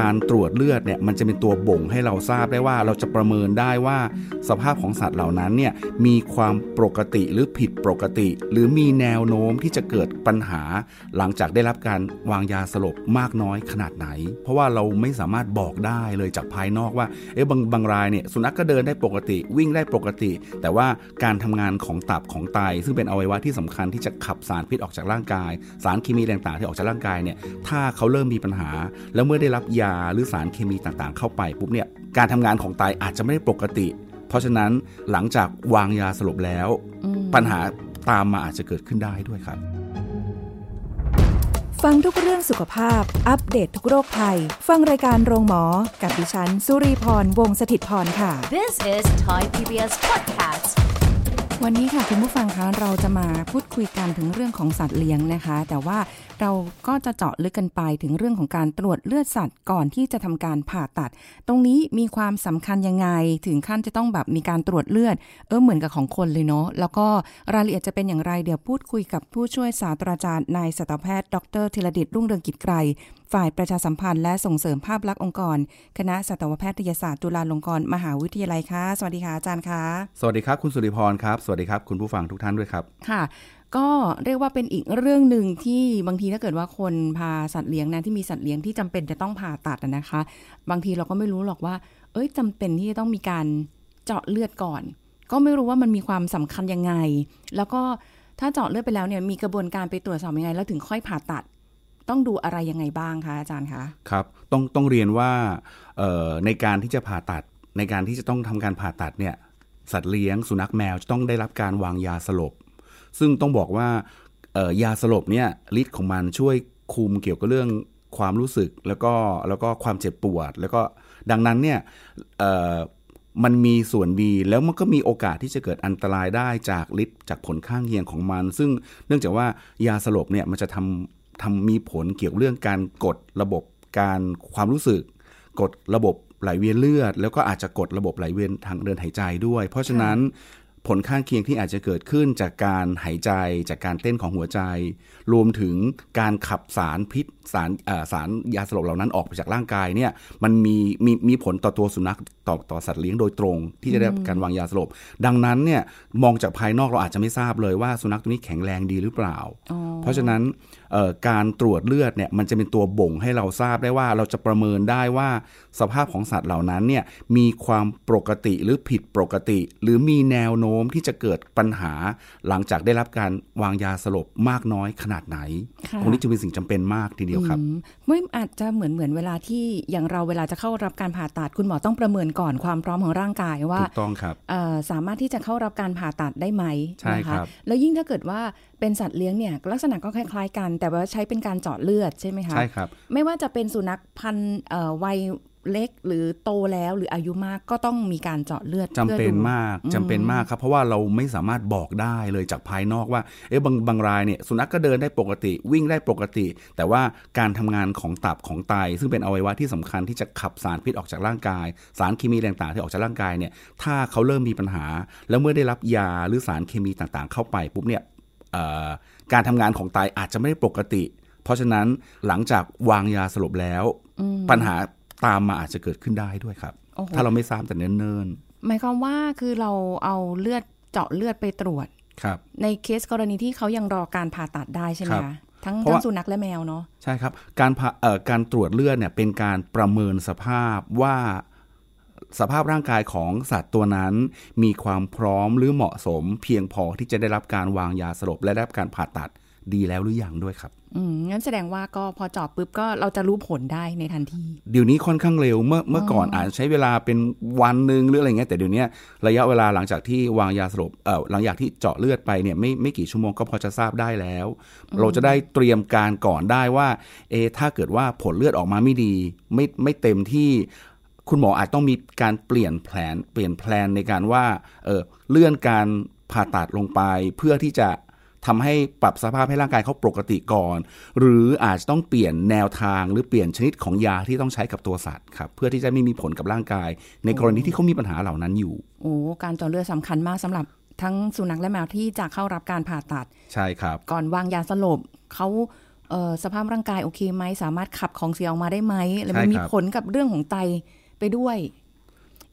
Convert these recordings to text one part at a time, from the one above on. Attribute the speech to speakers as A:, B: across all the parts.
A: การตรวจเลือดเนี่ยมันจะเป็นตัวบ่งให้เราทราบได้ว่าเราจะประเมินได้ว่าสภาพของสัตว์เหล่านั้นเนี่ยมีความปกติหรือผิดปกติ หรือมีแนวโน้มที่จะเกิดปัญหา หลังจากได้รับการวางยาสลบมากน้อยขนาดไหน เพราะว่าเราไม่สามารถบอกได้เลยจากภายนอกว่าเอ๊ะบางบางรายเนี่ยสุนัขก็เดินได้ปกติวิ่งได้ปกติ แต่ว่าการทำงานของตับของไต ซึ่งเป็นอวัยวะที่สำคัญที่จะขับสารพิษออกจากร่างกาย สารเคมีต่างๆที่ออกจากร่างกายเนี่ยถ้าเขาเริ่มมีปัญหา แล้วเมื่อได้รับยาหรือสารเคมีต่างๆ เข้าไปปุ๊บเนี่ยการทำงานของไตอาจจะไม่ได้ปกติ เพราะฉะนั้นหลังจากวางยาสลบแล้ว ปัญหาตามมาอาจจะเกิดขึ้นได้ด้วยครับ
B: ฟังทุกเรื่องสุขภาพ อัปเดตททุกโรคภัย ฟังรายการโรงหมอ กับดิฉัน สุรีพรวงศิตพรค่ะ
C: This is Thai PBS podcast.
B: วันนี้ค่ะคุณผู้ฟังคะเราจะมาพูดคุยกันถึงเรื่องของสัตว์เลี้ยงนะคะ แต่ว่าเราก็จะเจาะลึกกันไปถึงเรื่องของการตรวจเลือดสัตว์ก่อนที่จะทำการผ่าตัด ตรงนี้มีความสำคัญยังไง ถึงขั้นจะต้องแบบมีการตรวจเลือด เออเหมือนกับของคนเลยเนาะแล้วก็รายละเอียดจะเป็นอย่างไรเดี๋ยวพูดคุยกับผู้ช่วยศาสตราจารย์นายสัตวแพทย์ ดรธีรดิตรุ่งเรืองกิจไกรฝ่ายประชาสัมพันธ์และส่งเสริมภาพลักษณ์องค์กร คณะสัตวแพทยศาสตร์จุฬาลงกรณ์มหาวิทยาลัยค่ะสวัสดีค่ะอาจารย์ค่ะ
A: สวัสดีครับคุณสุริพรครับสวัสดีครับคุณผู้ฟังทุกท่านด้วยครับ
B: ค่ะ ก็เรียกว่าเป็นอีกเรื่องหนึ่งที่บางทีถ้าเกิดว่าคนพาสัตว์เลี้ยงนะที่มีสัตว์เลี้ยงที่จำเป็นจะต้องผ่าตัดอะนะคะ บางทีเราก็ไม่รู้หรอกว่า เอ้ยจำเป็นที่จะต้องมีการเจาะเลือดก่อน ก็ไม่รู้ว่ามันมีความสำคัญยังไง แล้วก็ถ้าเจาะเลือดไปแล้วเนี่ยมีกระบวนการไปตรวจสอบยังไง แล้วถึงค่อยผ่าตัดต้องดูอะไรยังไงบ้างคะอาจารย์คะ
A: ครับต้องต้องเรียนว่าเอ่อในการที่จะผ่าตัดในการที่จะต้องทำการผ่าตัดเนี่ย สัตว์เลี้ยงสุนัขแมวจะต้องได้รับการวางยาสลบ ซึ่งต้องบอกว่ายาสลบเนี่ยฤทธิ์ของมันช่วยคุมเกี่ยวกับเรื่องความรู้สึกแล้วก็แล้วก็ความเจ็บปวด แล้วก็ดังนั้นเนี่ยมันมีส่วนดีแล้วมันก็มีโอกาสที่จะเกิดอันตรายได้จากฤทธิ์จากผลข้างเคียงของมัน ซึ่งเนื่องจากว่ายาสลบเนี่ยมันจะทำทำมีผลเกี่ยวกับเรื่องการกดระบบการความรู้สึก กดระบบ ไหลเวียนเลือด แล้วก็อาจจะกดระบบไหลเวียนทางเดินหายใจด้วย เพราะฉะนั้นผลข้างเคียงที่อาจจะเกิดขึ้นจากการหายใจจากการเต้นของหัวใจรวมถึงการขับสารพิษสารเอ่อสารยาสลบเหล่านั้นออกไปจากร่างกายเนี่ยมันมีมีมีผลต่อตัวสุนัขต่อต่อสัตว์เลี้ยงโดยตรง ที่จะได้รับการวางยาสลบ ดังนั้นเนี่ยมองจากภายนอกเราอาจจะไม่ทราบเลยว่าสุนัขตัวนี้แข็งแรงดีหรือเปล่า เพราะฉะนั้นเอ่อการตรวจเลือดเนี่ยมันจะเป็นตัวบ่งให้เราทราบได้ว่าเราจะประเมินได้ว่าสภาพของสัตว์เหล่านั้นเนี่ยมีความปกติหรือผิดปกติ หรือมีแนวโน้มที่จะเกิดปัญหาหลังจากได้รับการวางยาสลบมากน้อยขนาดไหน
B: ค่ะ
A: ตรงนี้จึงเป็นสิ่งจำเป็นมากทีเดียวครับ
B: อืมไม่อาจจะเหมือนเหมือนเวลาที่อย่างเราเวลาจะเข้ารับการผ่าตัดคุณหมอต้องประเมินก่อนความพร้อมของร่างกายว่า
A: ถูกต้องครับ
B: เอ่อสามารถที่จะเข้ารับการผ่าตัดได้ไหม
A: ใช่
B: นะ
A: ครั
B: คะ
A: บ
B: แล้วยิ่งถ้าเกิดว่าเป็นสัตว์เลี้ยงเนี่ยลักษณะก็คล้าย ๆ กัน แต่ว่าใช้เป็นการเจาะเลือดใช่ไหมคะ
A: ใช่ครับ
B: ไม่ว่าจะเป็นสุนัขพันธุ์เอ่อวัย เล็กหรือโตแล้วหรืออายุมากก็ต้องมีการเจาะเลือด
A: จำเป็น
B: พื่อดู
A: มากจำเป็นมากครับ เพราะว่าเราไม่สามารถบอกได้เลยจากภายนอกว่าเอ๊ะบางบางรายเนี่ยสุนัขก็เดินได้ปกติ วิ่งได้ปกติ แต่ว่าการทำงานของตับของไต ซึ่งเป็นอวัยวะที่สำคัญที่จะขับสารพิษออกจากร่างกาย สารเคมีต่างๆที่ออกจากร่างกายเนี่ยถ้าเขาเริ่มมีปัญหา แล้วเมื่อได้รับยาหรือสารเคมีต่างๆ เข้าไปปุ๊บเนี่ยเอ่อการทำงานของไตอาจจะไม่ได้ปกติ เพราะฉะนั้นหลังจากวางยาสลบแล้วปัญหา ตามมาอาจจะเกิดขึ้นได้ด้วยครับ
B: โอ้โห
A: ถ้าเราไม่ทราบแต่เนิ่น
B: หมายความว่าคือเราเอาเลือดเจาะเลือดไปตรวจ
A: ๆครับ
B: ในเคสกรณีที่เขายังรอการผ่าตัดได้ใช่ไหม
A: ครับ
B: คะทั้ง
A: เพราะ
B: ทั้ง
A: ว่า
B: สุนัขและแมวเนาะ
A: ใช่ครับ การผ่าเอ่อการตรวจเลือดเนี่ยเป็นการประเมินสภาพว่าสภาพร่างกายของสัตว์ตัวนั้น มีความพร้อมหรือเหมาะสม เพียงพอที่จะได้รับการวางยาสลบและได้รับการผ่าตัดดีแล้วหรือยังด้วยครับ
B: อืมงั้นแสดงว่าก็พอเจาะปุ๊บก็เราจะรู้ผลได้ในทันที
A: เดี๋ยวนี้ค่อนข้างเร็วเมื่อเมื่อก่อนอาจจะใช้เวลาเป็นวันหนึ่งหรืออะไรเงี้ยแต่เดี๋ยวนี้ระยะเวลาหลังจากที่วางยาสลบเอ่อหลังจากที่เจาะเลือดไปเนี่ยไม่ไม่กี่ชั่วโมงก็พอจะทราบได้แล้ว เราจะได้เตรียมการก่อนได้ว่า เอะถ้าเกิดว่าผลเลือดออกมาไม่ดี ไม่ไม่เต็มที่คุณหมออาจต้องมีการเปลี่ยนแผนเปลี่ยนแพลนในการว่าเออเลื่อนการผ่าตัดลงไปเพื่อที่จะ ทำให้ปรับสภาพให้ร่างกายเขาปกติก่อน หรืออาจจะต้องเปลี่ยนแนวทางหรือเปลี่ยนชนิดของยาที่ต้องใช้กับตัวสัตว์ครับเพื่อที่จะไม่มีผลกับร่างกาย ในกรณีที่เขามีปัญหาเหล่านั้นอยู่
B: โอ้การเจาะเลือดสำคัญมากสำหรับทั้งสุนัขและแมวที่จะเข้ารับการผ่าตัด
A: ใช่ครับ
B: ก่อนวางยาสลบเขาเอ่อสภาพร่างกายโอเคไหมสามารถขับของเสียออกมาได้ไหมแล้วมัน
A: ใช่
B: มี
A: ครับ
B: ผลกับเรื่องของไตไปด้วย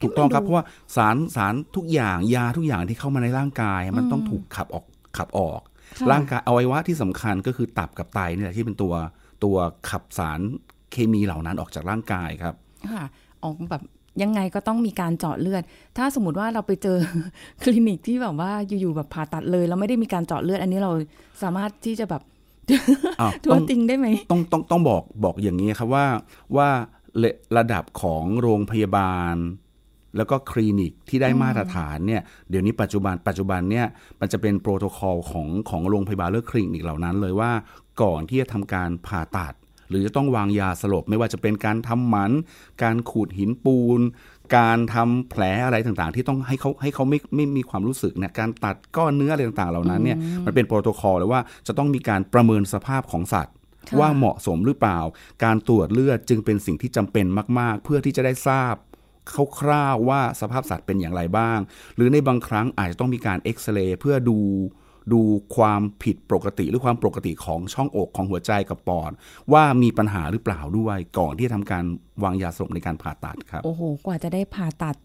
A: ถูกต้องครับ
B: มันดู
A: เพราะว่าสารสารทุกอย่างยาทุกอย่างที่เข้ามาในร่างกาย มันต้องถูกขับออกขับออก
B: ค่ะ
A: ร่างกายอวัยวะที่สำคัญก็คือตับกับไตนี่แหละที่เป็นตัวตัวขับสารเคมีเหล่านั้นออกจากร่างกายครับ
B: ค่ะออกแบบยังไงก็ต้องมีการเจาะเลือด ถ้าสมมติว่าเราไปเจอคลินิกที่แบบว่าอยู่ๆแบบผ่าตัดเลยแล้วไม่ได้มีการเจาะเลือด อันนี้เราสามารถที่จะแบบ
A: อ้าว
B: ทั
A: ต้
B: ว
A: อง
B: ติงได้ไหม
A: ต้องต้องต้องบอกบอกอย่างนี้ครับว่าว่าเลระดับของโรงพยาบาล แล้วก็คลินิกที่ได้มาตรฐานเนี่ยเดี๋ยวนี้ปัจจุบันปัจจุบันเนี่ยมันจะเป็นโปรโตคอลของของโรงพยาบาลหรือคลินิกเหล่านั้นเลยว่าก่อนที่จะทำการผ่าตัด หรือจะต้องวางยาสลบ ไม่ว่าจะเป็นการทำหมัน การขูดหินปูน การทำแผลอะไรต่างๆ ที่ต้องให้เขาให้เขาไม่ไม่มีความรู้สึกเนี่ยการตัดก้อนเนื้ออะไรต่างๆ เหล่านั้นเนี่ยมันเป็นโปรโตคอลเลยว่าจะต้องมีการประเมินสภาพของสัตว์
B: ค่ะ
A: ว่าเหมาะสมหรือเปล่า การตรวจเลือดจึงเป็นสิ่งที่จำเป็นมาก ๆ เพื่อที่จะได้ทราบ คร่าวๆว่าสภาพสัตว์เป็นอย่างไรบ้าง หรือในบางครั้งอาจจะต้องมีการเอ็กซเรย์เพื่อดูดูความผิดปกติหรือความปกติของช่องอกของหัวใจกับปอด ว่ามีปัญหาหรือเปล่าด้วยก่อนที่จะทำการวางยาสลบในการผ่าตัดครับ
B: โอ้โห กว่าจะได้ผ่าตัด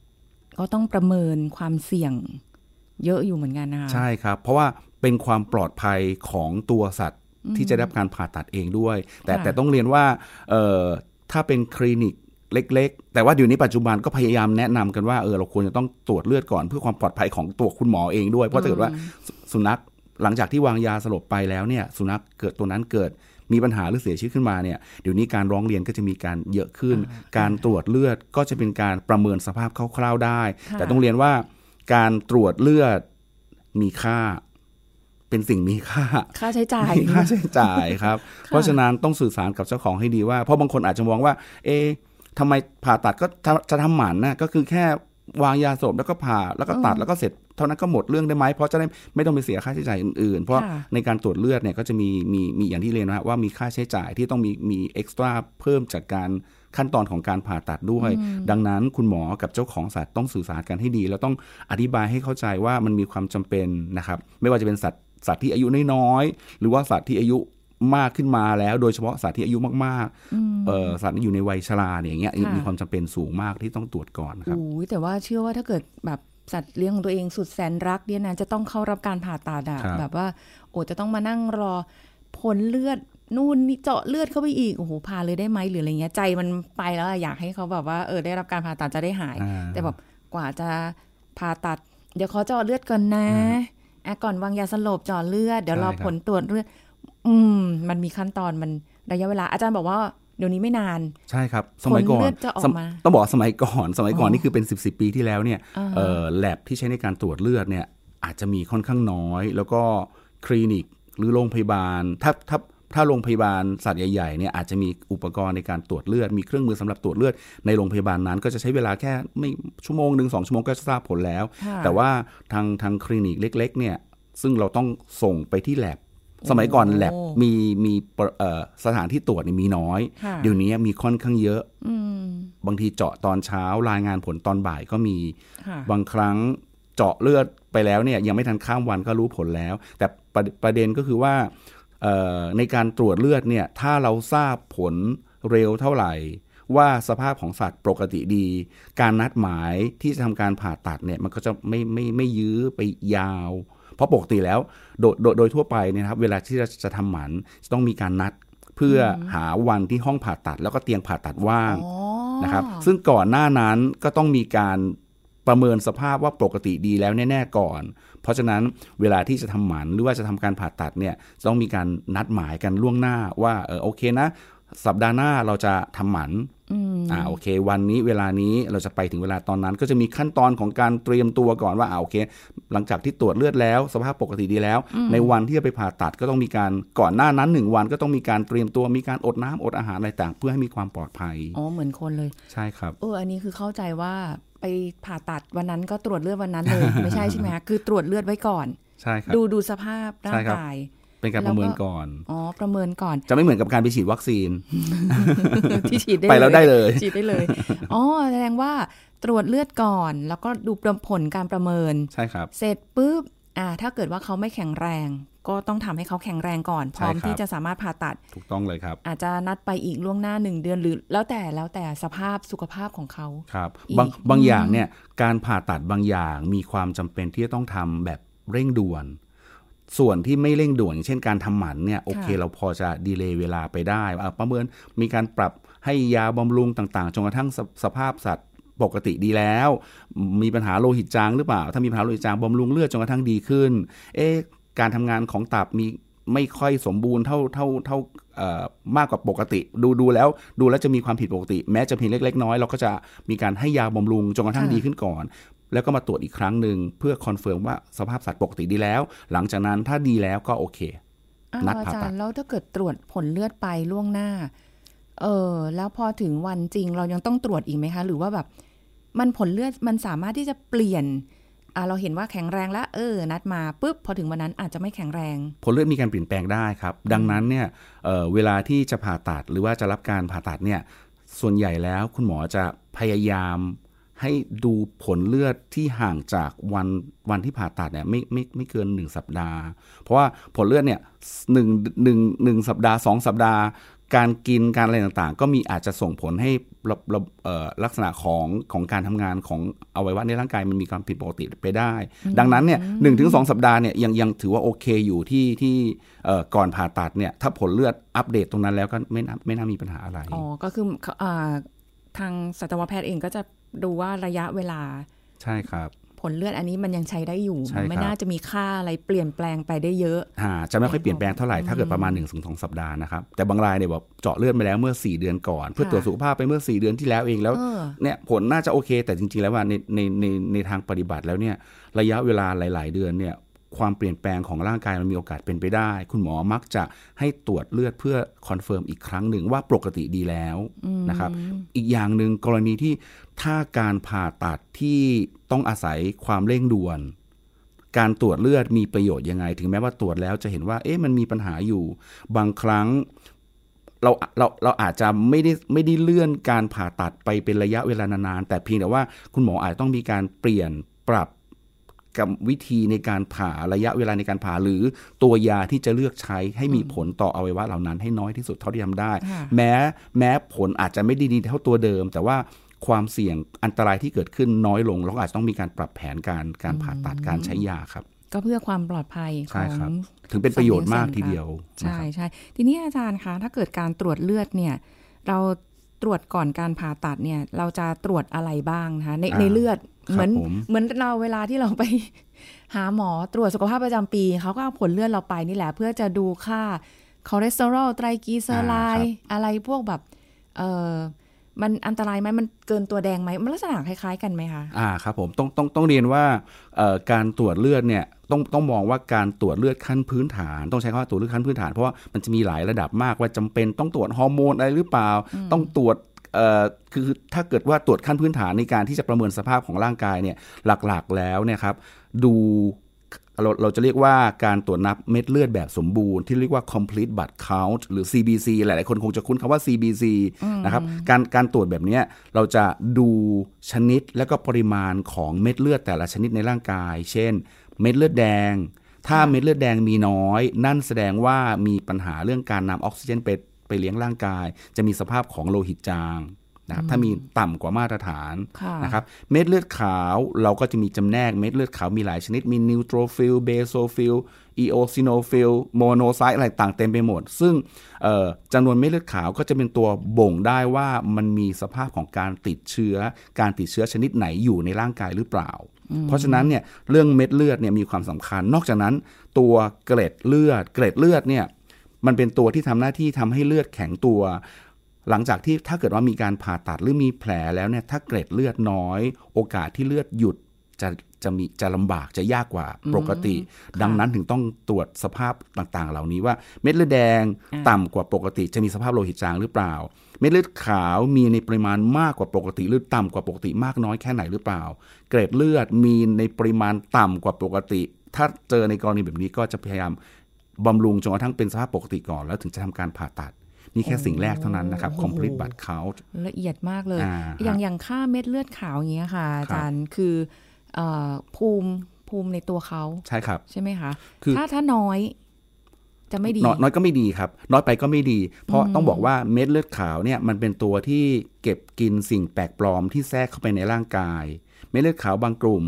B: ก็ต้องประเมินความเสี่ยง เยอะอยู่เหมือนกันนะคะ
A: ใช่ครับ เพราะว่าเป็นความปลอดภัยของตัวสัตว์ที่จะได้รับการผ่าตัดเองด้วย แต่
B: ค่ะ
A: แต่ต้องเรียนว่าเอ่อถ้าเป็นคลินิก เล็ก ๆ แต่ว่าเดี๋ยวนี้ปัจจุบันก็พยายามแนะนำกันว่าเออเราควรจะต้องตรวจเลือดก่อนเพื่อความปลอดภัยของตัวคุณหมอเองด้วย เพราะถ้าเกิดว่าสสุนัขหลังจากที่วางยาสลบไปแล้วเนี่ย สุนัขเกิดตัวนั้นเกิดมีปัญหาหรือเสียชีวิตขึ้นมาเนี่ยเดี๋ยวนี้การร้องเรียนก็จะมีการเยอะขึ้น การตรวจเลือดก็จะเป็นการประเมินสภาพคร่าวๆได้
B: ค่ะ
A: แต่ต้องเรียนว่าการตรวจเลือดมีค่า เป็นสิ่งมีค่า
B: ค่าใช้จ่าย
A: มีค่าใช้จ่ายครับ เพราะฉะนั้นต้องสื่อสารกับเจ้าของให้ดีว่า เพราะบางคนอาจจะมองว่า เอ๊ะ ทำไมผ่าตัดก็จะจะทำหมันนะก็คือแค่วางยาสลบแล้วก็ผ่าแล้วก็ตัดแล้วก็เสร็จเท่านั้นก็หมดเรื่องได้ไหมเพราะจะได้ไม่ต้องไปเสียค่าใช้จ่ายอื่นๆ เพราะ
B: ค่ะ
A: ในการตรวจเลือดเนี่ยก็จะมีมีมีอย่างที่เรียนนะว่ามีค่าใช้จ่ายที่ต้องมีมีเอ็กซ์ตร้าเพิ่มจากการขั้นตอนของการผ่าตัดด้วย ดังนั้นคุณหมอกับเจ้าของสัตว์ต้องสื่อสารกันให้ดี แล้วต้องอธิบายให้เข้าใจว่ามันมีความจำเป็นนะครับ ไม่ว่าจะเป็นสัตว์สัตว์ที่อายุน้อยๆหรือว่าสัตว์ที่อายุ มากขึ้นมาแล้ว โดยเฉพาะสัตว์ที่อายุมากๆเออสัตว์ที่อยู่ในวัยชราเนี่ยอย่างเงี้ย
B: ค่ะ
A: มีความจำเป็นสูงมากที่ต้องตรวจก่อนครับ
B: โอ้ยแต่ว่าเชื่อว่าถ้าเกิดแบบสัตว์เลี้ยงของตัวเองสุดแสนรักเนี่ยนะจะต้องเข้ารับการผ่าตัดอะ
A: ครับ
B: แบบว่า โอ้จะต้องมานั่งรอผลเลือดนู่นนี่เจาะเลือดเข้าไปอีกโอ้โหผ่าเลยได้ไหมหรืออะไรเงี้ยใจมันไปแล้วอะอยากให้เขาแบบว่าเออได้รับการผ่าตัดจะได้หาย
A: อ่า
B: แต่แบบกว่าจะผ่าตัด เดี๋ยวขอเจาะเลือดก่อนนะอะก่อนวางยาสลบเจาะเลือดเดี๋ยวรอ
A: ใช่ครับ
B: ผลตรวจเลือด อืม มันมีขั้นตอนมันระยะเวลาอาจารย์บอกว่าเดี๋ยวนี้ไม่นาน
A: ใช่ครับ สมัยก่อ
B: ผลเลื
A: น
B: อดจะออก
A: สม
B: มา
A: ต้องบอกว่าสมัยก่อน สมัยก่อน
B: อ๋อ
A: นี่คือเป็น10บสปีที่แล้วเนี่ย
B: อ่าฮะ
A: เอ่อแลบที่ใช้ในการตรวจเลือดเนี่ย อาจจะมีค่อนข้างน้อย แล้วก็คลินิกหรือโรงพยาบาล ถ้าถ้าถ้าโรงพยาบาลสัตว์ใหญ่ๆเนี่ยอาจจะมีอุปกรณ์ในการตรวจเลือด มีเครื่องมือสำหรับตรวจเลือดในโรงพยาบาลนั้น ก็จะใช้เวลาแค่ไม่ชั่วโมงหนึ่งสองชั่วโมงก็จะทราบผลแล้ว
B: ค่ะ
A: แต่ว่าทางทางคลินิกเล็ก ๆ เนี่ยซึ่งเราต้องส่งไปที่แลบ สมัยก่อนแลบมีมีเอ่อสถานที่ตรวจเนี่ยมีน้อย
B: ค่ะ
A: เดี๋ยวนี้มีค่อนข้างเยอะ
B: อืม
A: บางทีเจาะตอนเช้ารายงานผลตอนบ่ายก็มี
B: ค่ะ
A: บางครั้งเจาะเลือดไปแล้วเนี่ยยังไม่ทันข้ามวันก็รู้ผลแล้ว แต่ประประเด็นก็คือว่าเอ่อในการตรวจเลือดเนี่ยถ้าเราทราบผลเร็วเท่าไหร่ ว่าสภาพของสัตว์ปกติดี การนัดหมายที่จะทำการผ่าตัดเนี่ยมันก็จะไม่ไม่ไม่ยื้อไปยาว เพราะปกติแล้วโดยโดยโดยทั่วไปเนี่ยนะครับ เวลาที่จะจะทำหมันจะต้องมีการนัดเพื่อหาวันที่ห้องผ่าตัด แล้วก็เตียงผ่าตัดว่าง
B: อ๋อ
A: นะครับ ซึ่งก่อนหน้านั้นก็ต้องมีการประเมินสภาพว่าปกติดีแล้วแน่ ๆ ก่อน เพราะฉะนั้นเวลาที่จะทำหมันหรือว่าจะทำการผ่าตัดเนี่ยจะต้องมีการนัดหมายกันล่วงหน้าว่าเออโอเคนะ สัปดาห์หน้าเราจะทำหมัน
B: อืม
A: อ่าโอเค วันนี้เวลานี้เราจะไปถึงเวลาตอนนั้น ก็จะมีขั้นตอนของการเตรียมตัวก่อนว่าอ่าโอเค หลังจากที่ตรวจเลือดแล้ว สภาพปกติดีแล้ว ในวันที่จะไปผ่าตัดก็ต้องมีการก่อนหน้านั้นหนึ่งวันก็ต้องมีการเตรียมตัวมีการอดน้ำอดอาหารอะไรต่างเพื่อให้มีความปลอดภัย
B: อ๋อเหมือนคนเลย
A: ใช่ครับ
B: เอออันนี้คือเข้าใจว่าไปผ่าตัดวันนั้นก็ตรวจเลือดวันนั้นเลยไม่ใช่ใช่ไหมคะคือตรวจเลือดไว้ก่อน
A: ใช่ครับ
B: ดูดูสภาพร่า
A: ใช่
B: ง
A: ครับ
B: กาย
A: เป็นการประเมินก่อน
B: อ๋อ ประเมินก่อน
A: จะไม่เหมือนกับการไปฉีดวัคซีน
B: ที่ฉีดได้
A: ไปแล้วได้เลย
B: ฉีดได้เลย อ๋อ แสดงว่าตรวจเลือดก่อน แล้วก็ดูผลการประเมิน
A: ใช่ครับ
B: เสร็จปุ๊บ อ่า ถ้าเกิดว่าเขาไม่แข็งแรง ก็ต้องทำให้เขาแข็งแรงก่อน พร้อม
A: ใช่ครับ
B: ที่จะสามารถผ่าตัด
A: ถูกต้องเลยครับ
B: อาจจะนัดไปอีกล่วงหน้าหนึ่งเดือนหรือ แล้วแต่แล้วแต่สภาพสุขภาพของเขา
A: ครับ
B: อีก
A: บางบางอย่างเนี่ย การผ่าตัดบางอย่างมีความจำเป็นที่จะต้องทำแบบเร่งด่วน ส่วนที่ไม่เร่งด่วนอย่างเช่นการทำหมันเนี่ยโอเค เราพอจะดีเลย์เวลาไปได้อะประเมินมีการปรับให้ยาบำรุงต่างๆจนกระทั่งสสภาพสัตว์ปกติดีแล้ว มีปัญหาโลหิตจางหรือเปล่า ถ้ามีปัญหาโลหิตจางบำรุงเลือดจนกระทั่งดีขึ้น เอ๊ะการทำงานของตับมีไม่ค่อยสมบูรณ์เท่าเท่าเท่าเอ่อมากกว่าปกติ ดูดูแล้วดูแล้วจะมีความผิดปกติ แม้จะเพียงเล็ก ๆ น้อยเราก็จะมีการให้ยาบำรุงจนกระทั่ง
B: ค่ะ
A: ดีขึ้นก่อน แล้วก็มาตรวจอีกครั้งหนึ่งเพื่อ confirm ว่าสภาพสัตว์ปกติดีแล้ว หลังจากนั้นถ้าดีแล้วก็โอเค
B: อ้าว
A: นัด
B: อา
A: ผ่า
B: จา
A: ตั
B: ร
A: ด
B: ยแล้วถ้าเกิดตรวจผลเลือดไปล่วงหน้า เออแล้วพอถึงวันจริงเรายังต้องตรวจอีกไหมคะ หรือว่าแบบ มันผลเลือดมันสามารถที่จะเปลี่ยนอ่าเราเห็นว่าแข็งแรงแล้วเออ นัดมาปุ๊บพอถึงวันนั้นอาจจะไม่แข็งแรง
A: ผลเลือดมีการเปลี่ยนแปลงได้ครับ ดังนั้นเนี่ยเอ่อเวลาที่จะผ่าตัดหรือว่าจะรับการผ่าตัดเนี่ยส่วนใหญ่แล้วคุณหมอจะพยายาม ให้ดูผลเลือดที่ห่างจากวันวันที่ผ่าตัดเนี่ยไม่ไม่ไม่เกิน1สัปดาห์ เพราะว่าผลเลือดเนี่ยหนึ่งหนึ่งหนึ่งสัปดาห์2สัปดาห์ การกินการอะไรต่างๆ ก็มีอาจจะส่งผลให้ระระเอ่อลักษณะของของการทำงานของอวัยวะในร่างกายมันมีความผิดปกติไปได้ ดังนั้นเนี่ยหนึ่งถึงสองสัปดาห์เนี่ยยังยังถือว่าโอเคอยู่ที่ที่เอ่อก่อนผ่าตัดเนี่ยถ้าผลเลือดอัปเดตตรงนั้นแล้วก็ไม่น่าไม่น่ามีปัญหาอะไร
B: อ๋อก็คืออ่าทางสัตวแพทย์เองก็จะ ดูว่าระยะเวลา
A: ใช่ครับ
B: ผลเลือดอันนี้มันยังใช้ได้อยู่
A: ใช่ครับ
B: ไม่น่าจะมีค่าอะไรเปลี่ยนแปลงไปได้เยอะ
A: อ่าจะไม่ค่อยเปลี่ยนแปลงเท่าไหร่ถ้าเกิดประมาณ1นถึงสสัปดาห์นะครับ แต่บางรายเนี่ยแบบเจาะเลือดไปแล้วเมื่อ 4 เดือนก่อน เพื่อ
B: ค่ะ
A: ตรวจสุขภาพไปเมื่อ 4 เดือนที่แล้วเองแล้ว
B: เออ
A: เนี่ยผลน่าจะโอเค แต่จริง ๆ แล้วว่าในในในในทางปฏิบัติแล้วเนี่ยระยะเวลาหลาย ๆ เดือนเนี่ย ความเปลี่ยนแปลงของร่างกายมันมีโอกาสเป็นไปได้ คุณหมอมักจะให้ตรวจเลือดเพื่อ confirm อีกครั้งหนึ่งว่าปกติดีแล้วนะครับ อีกอย่างหนึ่งกรณีที่ถ้าการผ่าตัดที่ต้องอาศัยความเร่งด่วน การตรวจเลือดมีประโยชน์ยังไง ถึงแม้ว่าตรวจแล้วจะเห็นว่า เอ๊ะมันมีปัญหาอยู่ บางครั้งเราเราเราอาจจะไม่ได้ไม่ได้เลื่อนการผ่าตัดไปเป็นระยะเวลานานๆแต่เพียงแต่ว่าคุณหมออาจจะต้องมีการเปลี่ยนปรับ กับวิธีในการผ่าระยะเวลาในการผ่าหรือตัวยาที่จะเลือกใช้ให้มีผลต่ออวัยวะเหล่านั้นให้น้อยที่สุดเท่าที่ทำได้
B: ค่ะ
A: แม้แม้ผลอาจจะไม่ดีดีเท่าตัวเดิม แต่ว่าความเสี่ยงอันตรายที่เกิดขึ้นน้อยลงเราก็อาจจะต้องมีการปรับแผนการการผ่าตัดการใช้ยาครับ
B: ก็เพื่อความปลอดภัยข
A: ใช่
B: อง
A: ครับถึงเป็นประโยชน์มากทีเดียวนะ
B: ใช่
A: ครับ
B: ใช่ทีนี้อาจารย์คะถ้าเกิดการตรวจเลือดเนี่ย เรา ตรวจก่อนการผ่าตัดเนี่ย เราจะตรวจอะไรบ้างนะคะใน
A: อ่า
B: ในเลือด
A: ครับ
B: เหมือน
A: ผม
B: เหมือนเราเวลาที่เราไปหาหมอตรวจสุขภาพประจำปีเขาก็เอาผลเลือดเราไปนี่แหละ เพื่อจะดูค่าคอเลสเตอรอลไตรกลีเซอไรด์อะไรพวกแบบเออมันอันตรายไหมมันเกินตัวแดงไหมมันลักษณะคล้ายๆกันไหมคะ
A: อ่าครับผมต้องต้องต้องเรียนว่าเอ่อการตรวจเลือดเนี่ย ต้องต้องมองว่าการตรวจเลือดขั้นพื้นฐาน ต้องใช้คำว่าตรวจเลือดขั้นพื้นฐานเพราะว่ามันจะมีหลายระดับมากว่าจำเป็นต้องตรวจฮอร์โมนอะไรหรือเปล่า ต้องตรวจเอ่อคือถ้าเกิดว่าตรวจขั้นพื้นฐานในการที่จะประเมินสภาพของร่างกายเนี่ยหลักๆแล้วเนี่ยครับดูเราเราจะเรียกว่าการตรวจนับเม็ดเลือดแบบสมบูรณ์ที่เรียกว่า complete blood count หรือ CBC หลาย ๆ คนคงจะคุ้นคำว่า CBC นะครับการการตรวจแบบเนี้ยเราจะดูชนิดและก็ปริมาณของเม็ดเลือดแต่ละชนิดในร่างกาย เช่น เม็ดเลือดแดง ถ้าเม็ดเลือดแดงมีน้อย นั่นแสดงว่ามีปัญหาเรื่องการนำออกซิเจนไปไปเลี้ยงร่างกาย จะมีสภาพของโลหิตจางนะครับถ้ามีต่ำกว่ามาตรฐาน
B: ค่ะ
A: นะครับเม็ดเลือดขาวเราก็จะมีจำแนกเม็ดเลือดขาวมีหลายชนิดมี neutrophil basophil eosinophil monocyte อะไรต่างเต็มไปหมด ซึ่งเอ่อจำนวนเม็ดเลือดขาวก็จะเป็นตัวบ่งได้ว่ามันมีสภาพของการติดเชื้อ การติดเชื้อชนิดไหนอยู่ในร่างกายหรือเปล่า เพราะฉะนั้นเนี่ยเรื่องเม็ดเลือดเนี่ยมีความสำคัญ นอกจากนั้น ตัวเกล็ดเลือด เกล็ดเลือดเนี่ยมันเป็นตัวที่ทำหน้าที่ทำให้เลือดแข็งตัว หลังจากที่ถ้าเกิดว่ามีการผ่าตัดหรือมีแผลแล้วเนี่ยถ้าเกร็ดเลือดน้อย โอกาสที่เลือดหยุดจะ จะมีจะลำบากจะยากกว่าปกติ ดังนั้นถึงต้องตรวจสภาพต่างๆ เหล่านี้ว่าเม็ดเลือดแดง
B: อ่า
A: ต่ำกว่าปกติจะมีสภาพโลหิตจางหรือเปล่า เม็ดเลือดขาวมีในปริมาณมากกว่าปกติ หรือต่ำกว่าปกติมากน้อยแค่ไหนหรือเปล่า เกร็ดเลือดมีในปริมาณต่ำกว่าปกติ ถ้าเจอในกรณีแบบนี้ก็จะพยายามบำรุงจนกระทั่งเป็นสภาพปกติก่อนแล้วถึงจะทำการผ่าตัดนี่แค่สิ่งแรกเท่านั้นนะครับ complete blood count
B: ละเอียดมากเลย
A: อ่า
B: อย่างอย่างค่าเม็ดเลือดขาวอย่างเงี้ยค่ะอาจารย์คือเอ่อ ภูมิภูมิในตัวเขา
A: ใช่ครับ
B: ใช่ไหมคะ
A: คือ
B: ถ้าถ้าน้อย จะไม่ดี
A: น้อยน้อยก็ไม่ดีครับ น้อยไปก็ไม่ดี เพราะต้องบอกว่าเม็ดเลือดขาวเนี่ยมันเป็นตัวที่เก็บกินสิ่งแปลกปลอมที่แทรกเข้าไปในร่างกาย เม็ดเลือดขาวบางกลุ่ม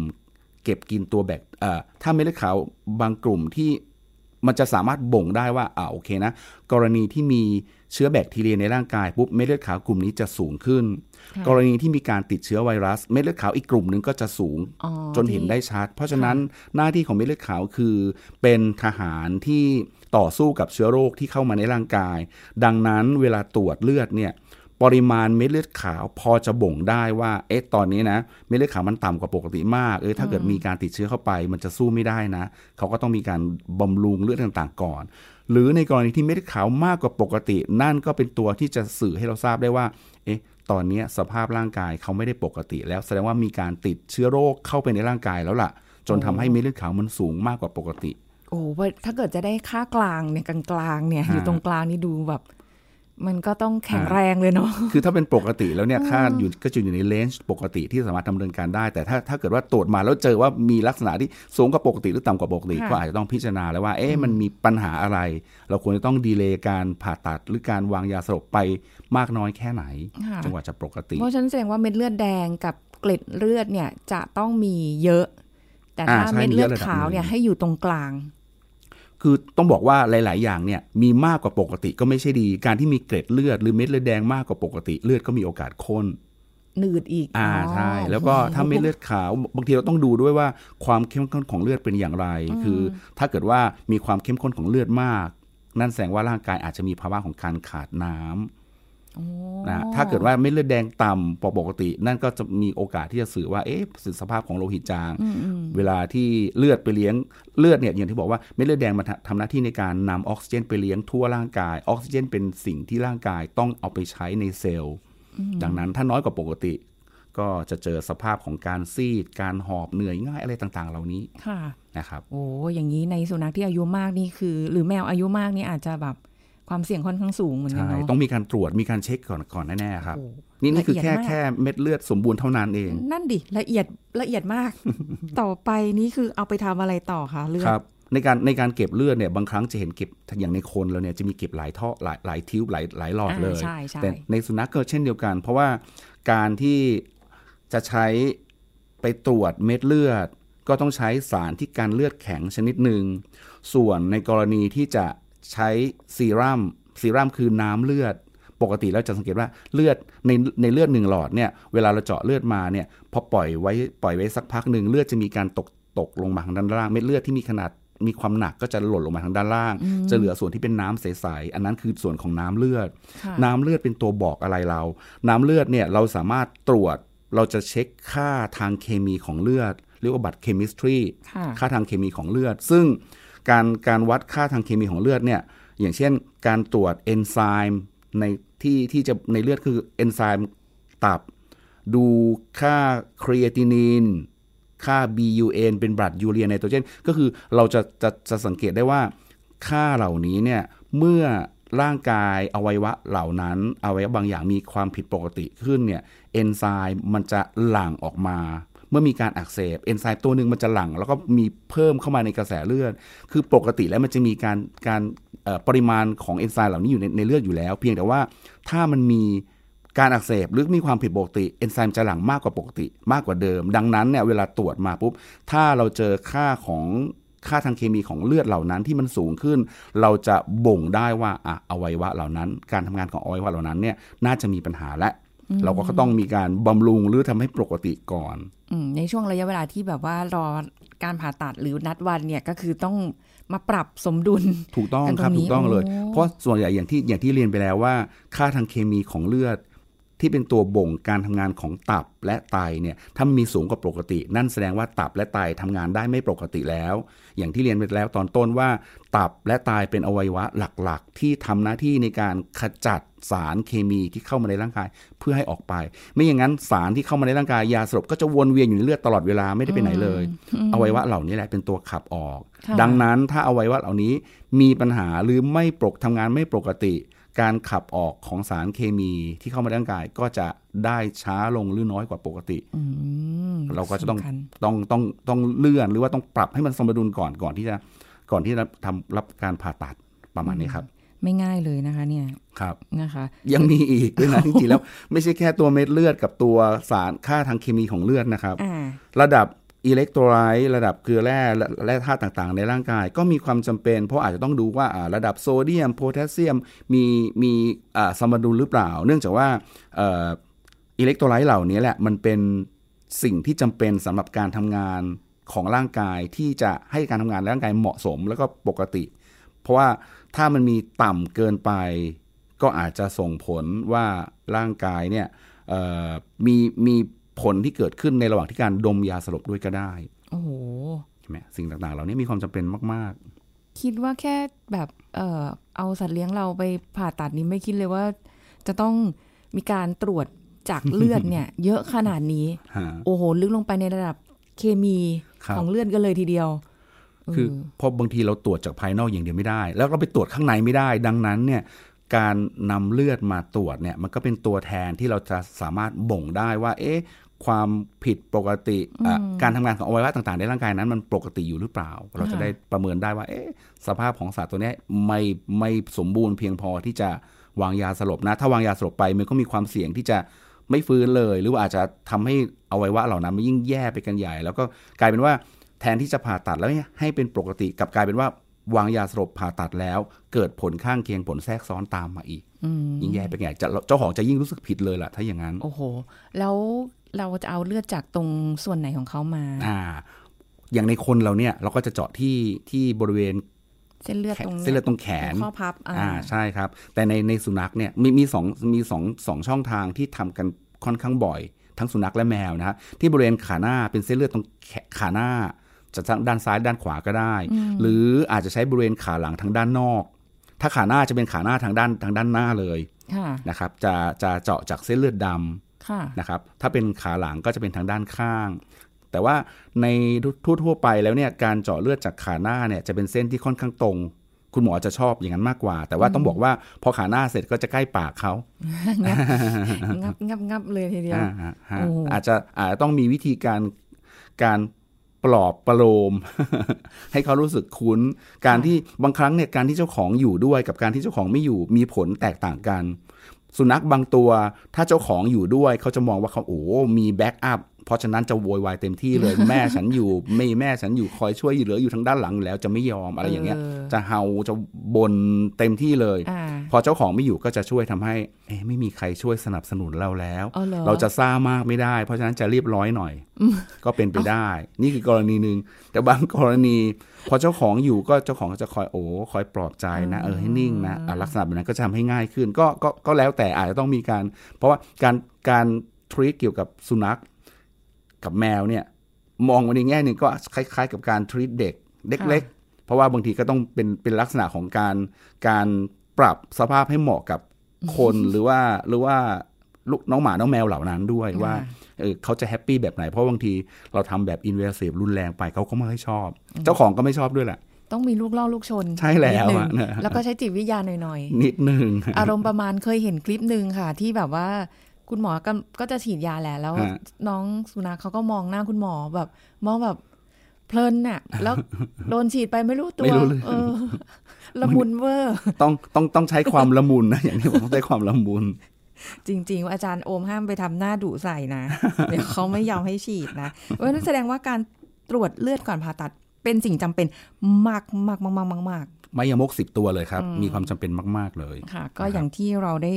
A: เก็บกินตัวแบคเอ่อถ้าเม็ดเลือดขาวบางกลุ่มที่ มันจะสามารถบ่งได้ว่าอ่าโอเคนะ กรณีที่มีเชื้อแบคทีเรียในร่างกายปุ๊บเม็ดเลือดขาวกลุ่มนี้จะสูงขึ้น
B: ค่ะ
A: กรณีที่มีการติดเชื้อไวรัส เม็ดเลือดขาวอีกกลุ่มหนึ่งก็จะสูง
B: อ๋อ
A: จนเห็น
B: ที่
A: ได้ชัด เพราะฉะนั้นหน้าที่ของเม็ดเลือดขาวคือ เป็นทหารที่ต่อสู้กับเชื้อโรคที่เข้ามาในร่างกาย ดังนั้นเวลาตรวจเลือดเนี่ย ปริมาณเม็ดเลือดขาวพอจะบ่งได้ว่าเอ๊ะตอนนี้นะเม็ดเลือดขาวมันต่ำกว่าปกติมากเออถ้าเกิดมีการติดเชื้อเข้าไป มันจะสู้ไม่ได้นะ เขาก็ต้องมีการบำรุงเลือดต่างๆ ก่อน หรือในกรณีที่เม็ดเลือดขาวมากกว่าปกติ นั่นก็เป็นตัวที่จะสื่อให้เราทราบได้ว่าเอ๊ะตอนเนี้ยสภาพร่างกายเขาไม่ได้ปกติ แล้วแสดงว่ามีการติดเชื้อโรคเข้าไปในร่างกายแล้วล่ะ จนทำให้เม็ดเลือดขาวมันสูงมากกว่าปกติ
B: โอ้โหถ้าเกิดจะได้ค่ากลางเนี่ยกลางๆเนี่ย
A: ฮะ
B: อยู่ตรงกลางนี่ดูแบบ มันก็ต้องแข็งแรงเลยเนาะ
A: คือถ้าเป็นปกติแล้วเนี่ยค่าอยู่ก็จะอยู่ในเลนจ์ปกติที่สามารถดำเนินการได้ แต่ถ้าถ้าเกิดว่าตรวจมาแล้วเจอว่ามีลักษณะที่สูงกว่าปกติหรือต่ำกว่าปกติ
B: ค่ะ
A: ก็อาจจะต้องพิจารณาแล้วว่า เอ๊ะมันมีปัญหาอะไร เราควรจะต้องดีเลย์การผ่าตัดหรือการวางยาสลบไปมากน้อยแค่ไหน
B: ค่ะ
A: จนกว่าจะปกติ
B: เพราะฉะนั้นแสดงว่าเม็ดเลือดแดงกับเกล็ดเลือดเนี่ยจะต้องมีเยอะ แต่ถ้า
A: อ่าใช่
B: เม็ดเลือด
A: มีเยอะระดับ
B: ขาวเนี่ย
A: หนึ่ง
B: ให้อยู่ตรงกลาง
A: คือต้องบอกว่าหลาย ๆ อย่างเนี่ยมีมากกว่าปกติก็ไม่ใช่ดี การที่มีเกล็ดเลือดหรือเม็ดเลือดแดงมากกว่าปกติเลือดก็มีโอกาสข้น
B: หนืดอีก
A: อ่าใช่ แล้วก็ถ้าเม็ดเลือดขาวบางทีเราต้องดูด้วยว่าความเข้มข้นของเลือดเป็นอย่างไร คือถ้าเกิดว่ามีความเข้มข้นของเลือดมาก นั่นแสดงว่าร่างกายอาจจะมีภาวะของการขาดน้ำ นะถ้าเกิดว่าเม็ดเลือดแดงต่ำกว่าปกติ นั่นก็จะมีโอกาสที่จะสื่อว่าเอ๊ะสภาพของโลหิตจาง เวลาที่เลือดไปเลี้ยงเลือดเนี่ยอย่างที่บอกว่าเม็ดเลือดแดงมันทำทำหน้าที่ในการนำออกซิเจนไปเลี้ยงทั่วร่างกาย ออกซิเจนเป็นสิ่งที่ร่างกายต้องเอาไปใช้ในเซลล์ ดังนั้นถ้าน้อยกว่าปกติ ก็จะเจอสภาพของการซีด การหอบเหนื่อยง่ายอะไรต่างๆ เหล่านี้
B: ค่ะ
A: นะครับ
B: โอ้อย่างนี้ในสุนัขที่อายุมากนี่คือ หรือแมวอายุมากนี่อาจจะแบบ ความเสี่ยงค่อนข้างสูงเหมือนกัน
A: ใช่
B: เนาะ
A: ต้องมีการตรวจมีการเช็คก่อนก่อนแน่ๆครับ
B: โอ้
A: นี่นี่คือ
B: ละเอี
A: แค่
B: ยดมาก
A: แค่เม็ดเลือดสมบูรณ์เท่านั้นเอง
B: นั่นดิละเอียดละเอียดมาก ต่อไปนี่คือเอาไปทำอะไรต่อคะเลือด
A: ครับในการในการเก็บเลือดเนี่ยบางครั้งจะเห็นเก็บอย่างในคนเราเนี่ยจะมีเก็บหลายท่อหลายหลายทิวบหลายหลายหลอด
B: อ่า
A: เลย
B: ใช่ใช่
A: แต่ในสุนัขก็เช่นเดียวกัน เพราะว่าการที่จะใช้ไปตรวจเม็ดเลือด ก็ต้องใช้สารที่การเลือดแข็งชนิดหนึ่งส่วนในกรณีที่จะ ใช้ซีรัมซีรัมคือน้ำเลือด ปกติแล้วจะสังเกตว่าเลือดในในเลือดหนึ่งหลอดเนี่ยเวลาเราเจาะเลือดมาเนี่ยพอปล่อยไว้ปล่อยไว้สักพักหนึ่งเลือดจะมีการตกตกลงมาทางด้านล่างเม็ดเลือดที่มีขนาดมีความหนักก็จะหล่นลงมาทางด้านล่าง จะเหลือส่วนที่เป็นน้ำใสๆอันนั้นคือส่วนของน้ำเลือด
B: ค่ะ
A: น้ำเลือดเป็นตัวบอกอะไรเรา น้ำเลือดเนี่ยเราสามารถตรวจเราจะเช็คค่าทางเคมีของเลือด เรียกว่า blood chemistry ค่ะค่าทางเคมีของเลือด ซึ่ง การการวัดค่าทางเคมีของเลือดเนี่ยอย่างเช่น การตรวจเอนไซม์ในที่ที่จะในเลือดคือเอนไซม์ตับ ดูค่า creatinine ค่า BUN เป็น blood urea nitrogen ก็คือเราจะจะจะสังเกตได้ว่า ค่าเหล่านี้เนี่ยเมื่อร่างกายอวัยวะเหล่านั้นอวัยวะบางอย่างมีความผิดปกติขึ้นเนี่ยเอนไซม์มันจะหลั่งออกมา มื่อมีการอักเสบเอนไซม์ตัวหนึ่งมันจะหลั่งแล้วก็มีเพิ่มเข้ามาในกระแสเลือด คือปกติแล้วมันจะมีการการปริมาณของเอนไซม์เหล่านี้อยู่ในในเลือดอยู่แล้ว เพียงแต่ว่าถ้ามันมีการอักเสบหรือมีความผิดปกติเอนไซม์จะหลั่งมากกว่าปกติ มากกว่าเดิม ดังนั้นเนี่ยเวลาตรวจมาปุ๊บถ้าเราเจอค่าของค่าทางเคมีของเลือดเหล่านั้นที่มันสูงขึ้น เราจะบ่งได้ว่าอะอวัยวะเหล่านั้น การทำงานของอวัยวะเหล่านั้นเนี่ยน่าจะมีปัญหาและ เราก็ต้องมีการบำรุงหรือทำให้ปกติก่อน
B: อืมในช่วงระยะเวลาที่แบบว่ารอการผ่าตัดหรือนัดวันเนี่ยก็คือต้องมาปรับสมดุล
A: ถูกต้อง
B: กันตรง
A: ครับ
B: นี้
A: ถูกต้องเลย
B: โอ้
A: เพราะส่วนใหญ่อย่างที่อย่างที่เรียนไปแล้วว่า ค่าทางเคมีของเลือด ที่เป็นตัวบ่งการทำงานของตับและไตเนี่ยถ้ามันมีสูงกว่าปกติ นั่นแสดงว่าตับและไตทำงานได้ไม่ปกติแล้ว อย่างที่เรียนไปแล้วตอนต้นว่า ตับและไตเป็นอวัยวะหลักๆ ที่ทำหน้าที่ในการขจัดสารเคมีที่เข้ามาในร่างกายเพื่อให้ออกไป ไม่อย่างนั้นสารที่เข้ามาในร่างกายยาสลบก็จะวนเวียนอยู่ในเลือดตลอดเวลาไม่ได้ไปไหนเลยอวัยวะเหล่านี้แหละเป็นตัวขับออก
B: ค่ะ
A: ดังนั้นถ้าอวัยวะเหล่านี้มีปัญหาหรือไม่ปกทำงานไม่ปกติ การขับออกของสารเคมีที่เข้ามาในร่างกายก็จะได้ช้าลงหรือน้อยกว่าปกติ
B: อืม
A: เราก็จะต้อง
B: สำคัญ
A: ต้องต้องต้องเลื่อนหรือว่าต้องปรับให้มันสมดุลก่อนก่อนที่จะก่อนที่จะทำรับการผ่าตัดประมาณนี้ครับ
B: ไม่ง่ายเลยนะคะ เนี่ย
A: ครับ
B: นะคะ
A: ยังมีอีกด้วยนะจริงๆแล้ว ไม่ใช่แค่ตัวเม็ดเลือดกับตัวสารค่าทางเคมีของเลือดนะครับ
B: อ่า
A: ระดับ electrolyte ระดับเกลือแร่และแร่ธาตุต่างๆ ในร่างกาย ก็มีความจำเป็น เพราะอาจจะต้องดูว่าระดับโซเดียมโพแทสเซียมมีมีสมดุลหรือเปล่า เนื่องจากว่า electrolyte เหล่านี้แหละมันเป็นสิ่งที่จำเป็นสำหรับการทำงานของร่างกายที่จะให้การทำงานร่างกายเหมาะสมแล้วก็ปกติ เพราะว่าถ้ามันมีต่ำเกินไป ก็อาจจะส่งผลว่าร่างกายเนี่ยมีมี ผลที่เกิดขึ้นในระหว่างที่การดมยาสลบด้วยก็ได้
B: โอ้โห
A: ใช่ไหมสิ่งต่างๆ เหล่านี้มีความจำเป็นมาก
B: คิดว่าแค่แบบเออเอาสัตว์เลี้ยงเราไปผ่าตัดนี้ไม่คิดเลยว่า จะต้องมีการตรวจจากเลือดเนี่ย เยอะขนาดนี้
A: ๆฮะ
B: โอ้โห ลึกลงไปในระดับเคมี
A: ครับ
B: ของเลือดกันเลยทีเดียว
A: คือ
B: เออ
A: เพราะบางทีเราตรวจจากภายนอกอย่างเดียวไม่ได้ แล้วก็ไปตรวจข้างในไม่ได้ ดังนั้นเนี่ยการนำเลือดมาตรวจเนี่ยมันก็เป็นตัวแทนที่เราจะสามารถบ่งได้ว่า เอ๊ะ ความผิดปกติอะการทำงานของอวัยวะต่างๆ ในร่างกายนั้นมันปกติอยู่หรือเปล่า เราจะได้ประเมินได้ว่าเอ๊ะสภาพของสัตว์ตัวเนี้ยไม่ไม่สมบูรณ์เพียงพอที่จะวางยาสลบนะ ถ้าวางยาสลบไปมันก็มีความเสี่ยงที่จะไม่ฟื้นเลย หรือว่าอาจจะทำให้อวัยวะเหล่านั้นมันยิ่งแย่ไปกันใหญ่ แล้วก็กลายเป็นว่าแทนที่จะผ่าตัดแล้วเนี่ยให้เป็นปกติกลับกลายเป็นว่าวางยาสลบผ่าตัดแล้ว เกิดผลข้างเคียงผลแทรกซ้อนตามมาอีก
B: อืม
A: ยิ่งแย่ไปใหญ่จะเจ้าของจะยิ่งรู้สึกผิดเลยล่ะถ้าอย่างนั้น
B: โอ้โห แล้ว เราจะเอาเลือดจากตรงส่วนไหนของเขามา
A: อ่า อย่างในคนเราเนี่ย เราก็จะเจาะที่ที่บริเวณ
B: เส้นเลือด
A: แขน
B: ตรง
A: เส้นเลือดตรงแขน
B: ข้อพับอ่า
A: อ่าใช่ครับ แต่ในในสุนัขเนี่ยมีมีสองมีสองสองช่องทางที่ทำกันค่อนข้างบ่อย ทั้งสุนัขและแมวนะฮะที่บริเวณขาหน้าเป็นเส้นเลือดตรงแขขาหน้าจะทั้งด้านซ้ายด้านขวาก็ได้ หรืออาจจะใช้บริเวณขาหลังทางด้านนอก ถ้าขาหน้าจะเป็นขาหน้าทางด้านทางด้านหน้าเลย
B: ค่ะ
A: นะครับจะจะเจาะจากเส้นเลือดดำ
B: ค่ะ
A: นะครับถ้าเป็นขาหลังก็จะเป็นทางด้านข้าง แต่ว่าในทั่วๆไปแล้วเนี่ยการเจาะเลือดจากขาหน้าเนี่ยจะเป็นเส้นที่ค่อนข้างตรงคุณหมอจะชอบอย่างนั้นมากกว่า แต่ว่าต้องบอกว่าพอขาหน้าเสร็จก็จะใกล้ปากเขา
B: งับงับงับเลยทีเดียว
A: อ่าฮะฮะ
B: โอ้
A: อาจจะอาจจะต้องมีวิธีการการปลอบประโลม ให้เขารู้สึกคุ้น การที่บางครั้งเนี่ยการที่เจ้าของอยู่ด้วยกับการที่เจ้าของไม่อยู่มีผลแตกต่างกัน สุนัขบางตัว ถ้าเจ้าของอยู่ด้วยเขาจะมองว่าเขาโอ้ มีแบ็กอัพ เพราะฉะนั้นจะโวยวายเต็มที่เลยแม่ฉันอยู่ไม่แม่ฉันอยู่คอยช่วยเหลืออยู่ทางด้านหลังอยู่แล้วจะไม่ยอมอะไรอย่างเงี้ย
B: เออ
A: จะเฮาจะบนเต็มที่เลย
B: อ่า
A: พอเจ้าของไม่อยู่ก็จะช่วยทำให้เอ๊ะไม่มีใครช่วยสนับสนุนเราแล้ว
B: อ๋อเหรอ
A: เราจะซ่ามากไม่ได้ เพราะฉะนั้นจะเรียบร้อยหน่อย ก็เป็นไปได้ นี่คือกรณีหนึ่งแต่บางกรณี พอเจ้าของอยู่ก็เจ้าของก็จะคอยโอ้คอยปลอบใจนะเออให้นิ่งนะอะลักษณะแบบนั้นก็จะทำให้ง่ายขึ้นก็ก็ก็แล้วแต่อาจจะต้องมีการ เพราะว่าการการทรีตเกี่ยวกับสุนัข กับแมวเนี่ย มองในแง่หนึ่งก็คล้ายๆ กับการทรีตเด็กเล็ก ๆ เพราะว่าบางทีก็ต้องเป็นเป็นลักษณะของการการปรับสภาพให้เหมาะกับคนหรือว่าหรือว่าลูกน้องหมา น้องแมวเหล่านั้นด้วยว่าเออเขาจะแฮปปี้แบบไหน เพราะบางทีเราทำแบบอินเวส i v รุนแรงไปเขาก็ไม่ค่อยชอบ เจ้าของก็ไม่ชอบด้วยแหละ
B: ต้องมีลูกล่อลูกชน
A: ใช่แล้ว
B: นิดนึง
A: อะนะ
B: แล้วก็ใช้จิตวิทยาหน่อย
A: นิดนึง
B: ๆอารมณ์ประมาณเคยเห็นคลิปหนึ่งค่ะ ที่แบบว่า คุณหมอก็ก็จะฉีดยาแหละแล้ว
A: ฮะ
B: น้องสุนัขเขาก็มองหน้าคุณหมอแบบ มองแบบเพลินน่ะ แล้วโดนฉีดไปไม่รู้ตัว
A: ไม่รู้เรื่อง
B: เออละมุนเวอร์
A: ต้องต้องต้องใช้ความละมุนนะอย่างที่ผมต้องใช้ความละมุน
B: จริง ๆ อาจารย์โอมห้ามไปทำหน้าดุใส่นะเดี๋ยวเขาไม่ยอมให้ฉีดนะเพราะฉะนั้นแสดงว่าการตรวจเลือดก่อนผ่าตัดเป็นสิ่งจำเป็นมากมากมากมากมากมาก
A: ไม่ยมกสิบตัวเลยครับ มีความจำเป็นมาก ๆ เลย
B: ค่ะ ก็อย่างที่เราได้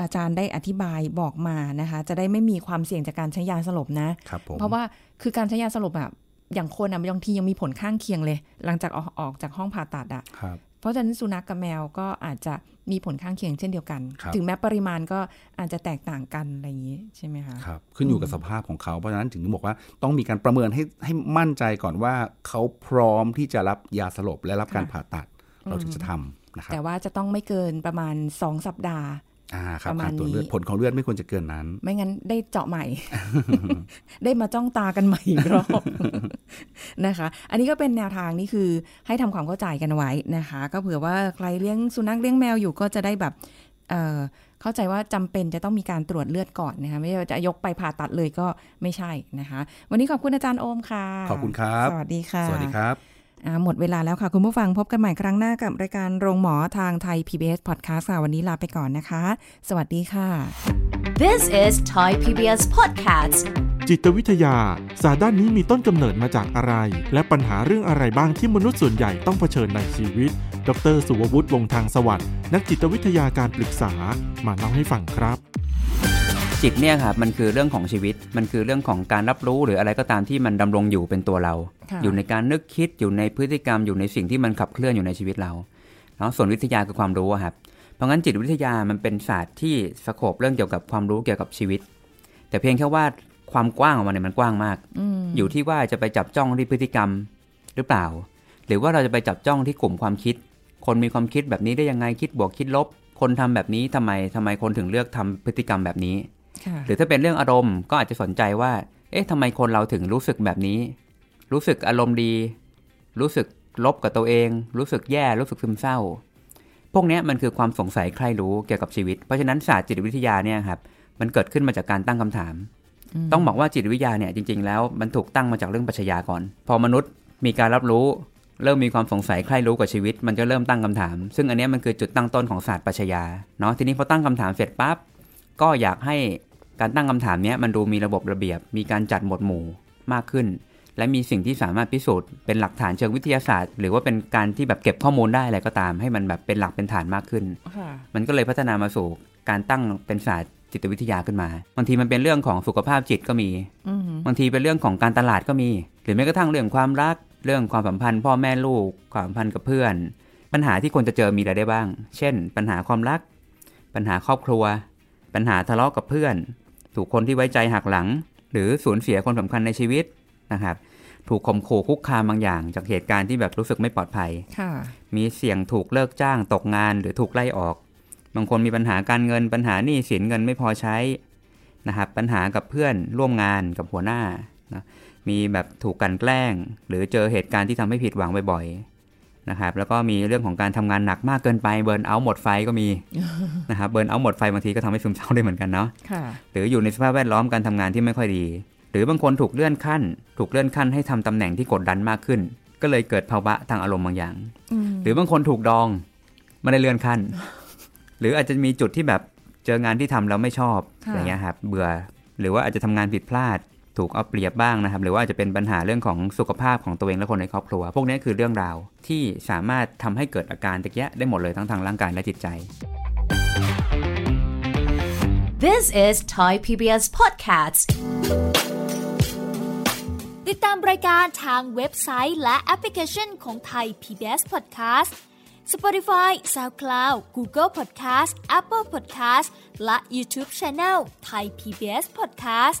B: อาจารย์ได้อธิบายบอกมานะคะ จะได้ไม่มีความเสี่ยงจากการใช้ยาสลบนะ
A: ครับผม
B: เพราะว่าคือการใช้ยาสลบอะอย่างคนอะบางทียังมีผลข้างเคียงเลย หลังจากออกออกจากห้องผ่าตัดอะ
A: ครับ
B: เพราะฉะนั้นสุนัขกกับแมวก็อาจจะมีผลข้างเคียงเช่นเดียวกัน
A: ครับ
B: ถึงแม้ปริมาณก็อาจจะแตกต่างกันอะไรอย่างนี้ใช่ไหมคะ
A: ครับขึ้นอยู่กับสภาพของเขาเพราะฉะนั้นถึงบอกว่าต้องมีการประเมินให้ให้มั่นใจก่อนว่าเขาพร้อมที่จะรับยาสลบและรับการผ่าตัดเราถึงจะทำนะครับ
B: แต่ว่าจะต้องไม่เกินประมาณ 2 สัปดาห์
A: อ่าครับ
B: ประมาณ
A: การตรวจเลือด
B: นี้
A: ผลของเลือดไม่ควรจะเกินนั้น
B: ไม่งั้นได้เจาะใหม่ ได้มาจ้องตากันใหม่อีกรอบนะคะ อันนี้ก็เป็นแนวทางนี่คือให้ทำความเข้าใจกันไว้นะคะ ก็เผื่อว่าใครเลี้ยงสุนัขเลี้ยงแมวอยู่ก็จะได้แบบเอ่อเข้าใจว่าจำเป็นจะต้องมีการตรวจเลือดก่อนนะคะไม่ใช่ว่าจะยกไปผ่าตัดเลยก็ไม่ใช่นะคะ วันนี้ขอบคุณอาจารย์โอมค่ะ
A: ขอบคุณครับ
B: สวัสดีค่ะ
A: สวัสดีครับ
B: อ่า หมดเวลาแล้วค่ะ คุณผู้ฟังพบกันใหม่ครั้งหน้ากับรายการโรงหมอทางไทย PBS Podcast ค่ะวันนี้ลาไปก่อนนะคะ สวัสดีค่ะ
C: This is Thai PBS Podcast
D: จิตวิทยา ศาสตร์ด้านนี้มีต้นกำเนิดมาจากอะไร และปัญหาเรื่องอะไรบ้างที่มนุษย์ส่วนใหญ่ต้องเผชิญในชีวิต ดร สุวัตวงศ์ทางสวัสดิ์นักจิตวิทยาการปรึกษามาเล่าให้ฟังครับ
E: จิตเนี่ยครับมันคือเรื่องของชีวิต มันคือเรื่องของการรับรู้หรืออะไรก็ตามที่มันดำรงอยู่เป็นตัวเรา
B: ค่ะ
E: อยู่ในการนึกคิดอยู่ในพฤติกรรมอยู่ในสิ่งที่มันขับเคลื่อนอยู่ในชีวิตเราเนาะส่วนวิทยาคือความรู้อะครับเพราะงั้นจิตวิทยามันเป็นศาสตร์ที่สโคบเรื่องเกี่ยวกับความรู้เกี่ยวกับชีวิต แต่เพียงแค่ว่าความกว้างของมันเนี่ยมันกว้างมาก
B: อืม
E: อยู่ที่ว่าจะไปจับจ้องที่พฤติกรรมหรือเปล่า หรือว่าเราจะไปจับจ้องที่กลุ่มความคิด คนมีความคิดแบบนี้ได้ยังไงคิดบวกคิดลบ คนทำแบบนี้ทำไมทำไมคนถึงเลือกทำพฤติกรรมแบบนี้
B: ค่ะ
E: หรือถ้าเป็นเรื่องอารมณ์ก็อาจจะสนใจว่า เอ๊ะทำไมคนเราถึงรู้สึกแบบนี้ รู้สึกอารมณ์ดี รู้สึกลบกับตัวเอง รู้สึกแย่ รู้สึกซึมเศร้า พวกเนี้ยมันคือความสงสัยใครรู้เกี่ยวกับชีวิต เพราะฉะนั้นศาสตร์จิตวิทยาเนี่ยครับ มันเกิดขึ้นมาจากการตั้งคำถาม ต้องบอกว่าจิตวิทยาเนี่ยจริง ๆ แล้วมันถูกตั้งมาจากเรื่องปรัชญาก่อน พอมนุษย์มีการรับรู้ เริ่มมีความสงสัยใครรู้กับชีวิต มันจะเริ่มตั้งคำถาม ซึ่งอันเนี้ยมันคือจุดตั้งต้นของศาสตร์ปรัชญา เนาะ ทีนี้พอตั้งคำถามเสร็จปั๊บ ก็อยากให้การตั้งคำถามเนี้ยมันดูมีระบบระเบียบ มีการจัดหมวดหมู่มากขึ้น และมีสิ่งที่สามารถพิสูจน์เป็นหลักฐานเชิงวิทยาศาสตร์ หรือว่าเป็นการที่แบบเก็บข้อมูลได้อะไรก็ตาม ให้มันแบบเป็นหลักเป็นฐานมากขึ้น
B: ค่ะ
E: มันก็เลยพัฒนามาสู่การตั้งเป็นศาสตร์จิตวิทยาขึ้นมา บางทีมันเป็นเรื่องของสุขภาพจิตก็มี
B: อืม
E: บางทีเป็นเรื่องของการตลาดก็มี หรือแม้กระทั่งเรื่องความรัก เรื่องความสัมพันธ์ พ่อแม่ลูก ความสัมพันธ์กับเพื่อน ปัญหาที่คนจะเจอมีอะไรได้บ้าง เช่น ปัญหาความรัก ปัญหาครอบครัว ปัญหาทะเลาะกับเพื่อน ถูกคนที่ไว้ใจหักหลัง หรือสูญเสียคนสำคัญในชีวิตนะครับ ถูกข่มขู่คุกคามบางอย่าง จากเหตุการณ์ที่แบบรู้สึกไม่ปลอดภัย
B: ค่ะ
E: มีเสี่ยงถูกเลิกจ้างตกงานหรือถูกไล่ออก บางคนมีปัญหาการเงินปัญหาหนี้สินเงินไม่พอใช้นะครับปัญหากับเพื่อนร่วมงานกับหัวหน้านะมีแบบถูกกลันแกล้ง หรือเจอเหตุการณ์ที่ทำให้ผิดหวังบ่อยๆ นะครับแล้วก็มีเรื่องของการทำงานหนักมากเกินไปเบิร์นเอาท์หมดไฟก็มีนะครับเบิร์นเอาท์หมดไฟบางทีก็ทำให้ซึมเศร้าได้เหมือนกันเนาะ
B: ค่ะ
E: หรืออยู่ในสภาพแวดล้อมการทำงานที่ไม่ค่อยดี หรือบางคนถูกเลื่อนขั้น ถูกเลื่อนขั้นให้ทำตำแหน่งที่กดดันมากขึ้น ก็เลยเกิดภาวะทางอารมณ์บางอย่าง
B: อืม
E: หรือบางคนถูกดองไม่ได้เลื่อนขั้น หรืออาจจะมีจุดที่แบบเจองานที่ทำแล้วไม่ชอบ
B: ค่ะ
E: อะไรเงี้ยครับเบื่อ หรือว่าอาจจะทำงานผิดพลาด ถูกเอาเปรียบบ้างนะครับ หรือว่าอาจจะเป็นปัญหาเรื่องของสุขภาพของตัวเองและคนในครอบครัว พวกนี้คือเรื่องราวที่สามารถทำให้เกิดอาการตะเกียะได้หมดเลยทั้งทางร่างกายและจิตใจ
C: This is Thai PBS Podcast
F: ติดตามรายการทางเว็บไซต์ และแอปพลิเคชันของไทย PBS Podcast Spotify SoundCloud Google Podcast Apple Podcast และ YouTube Channel Thai PBS Podcast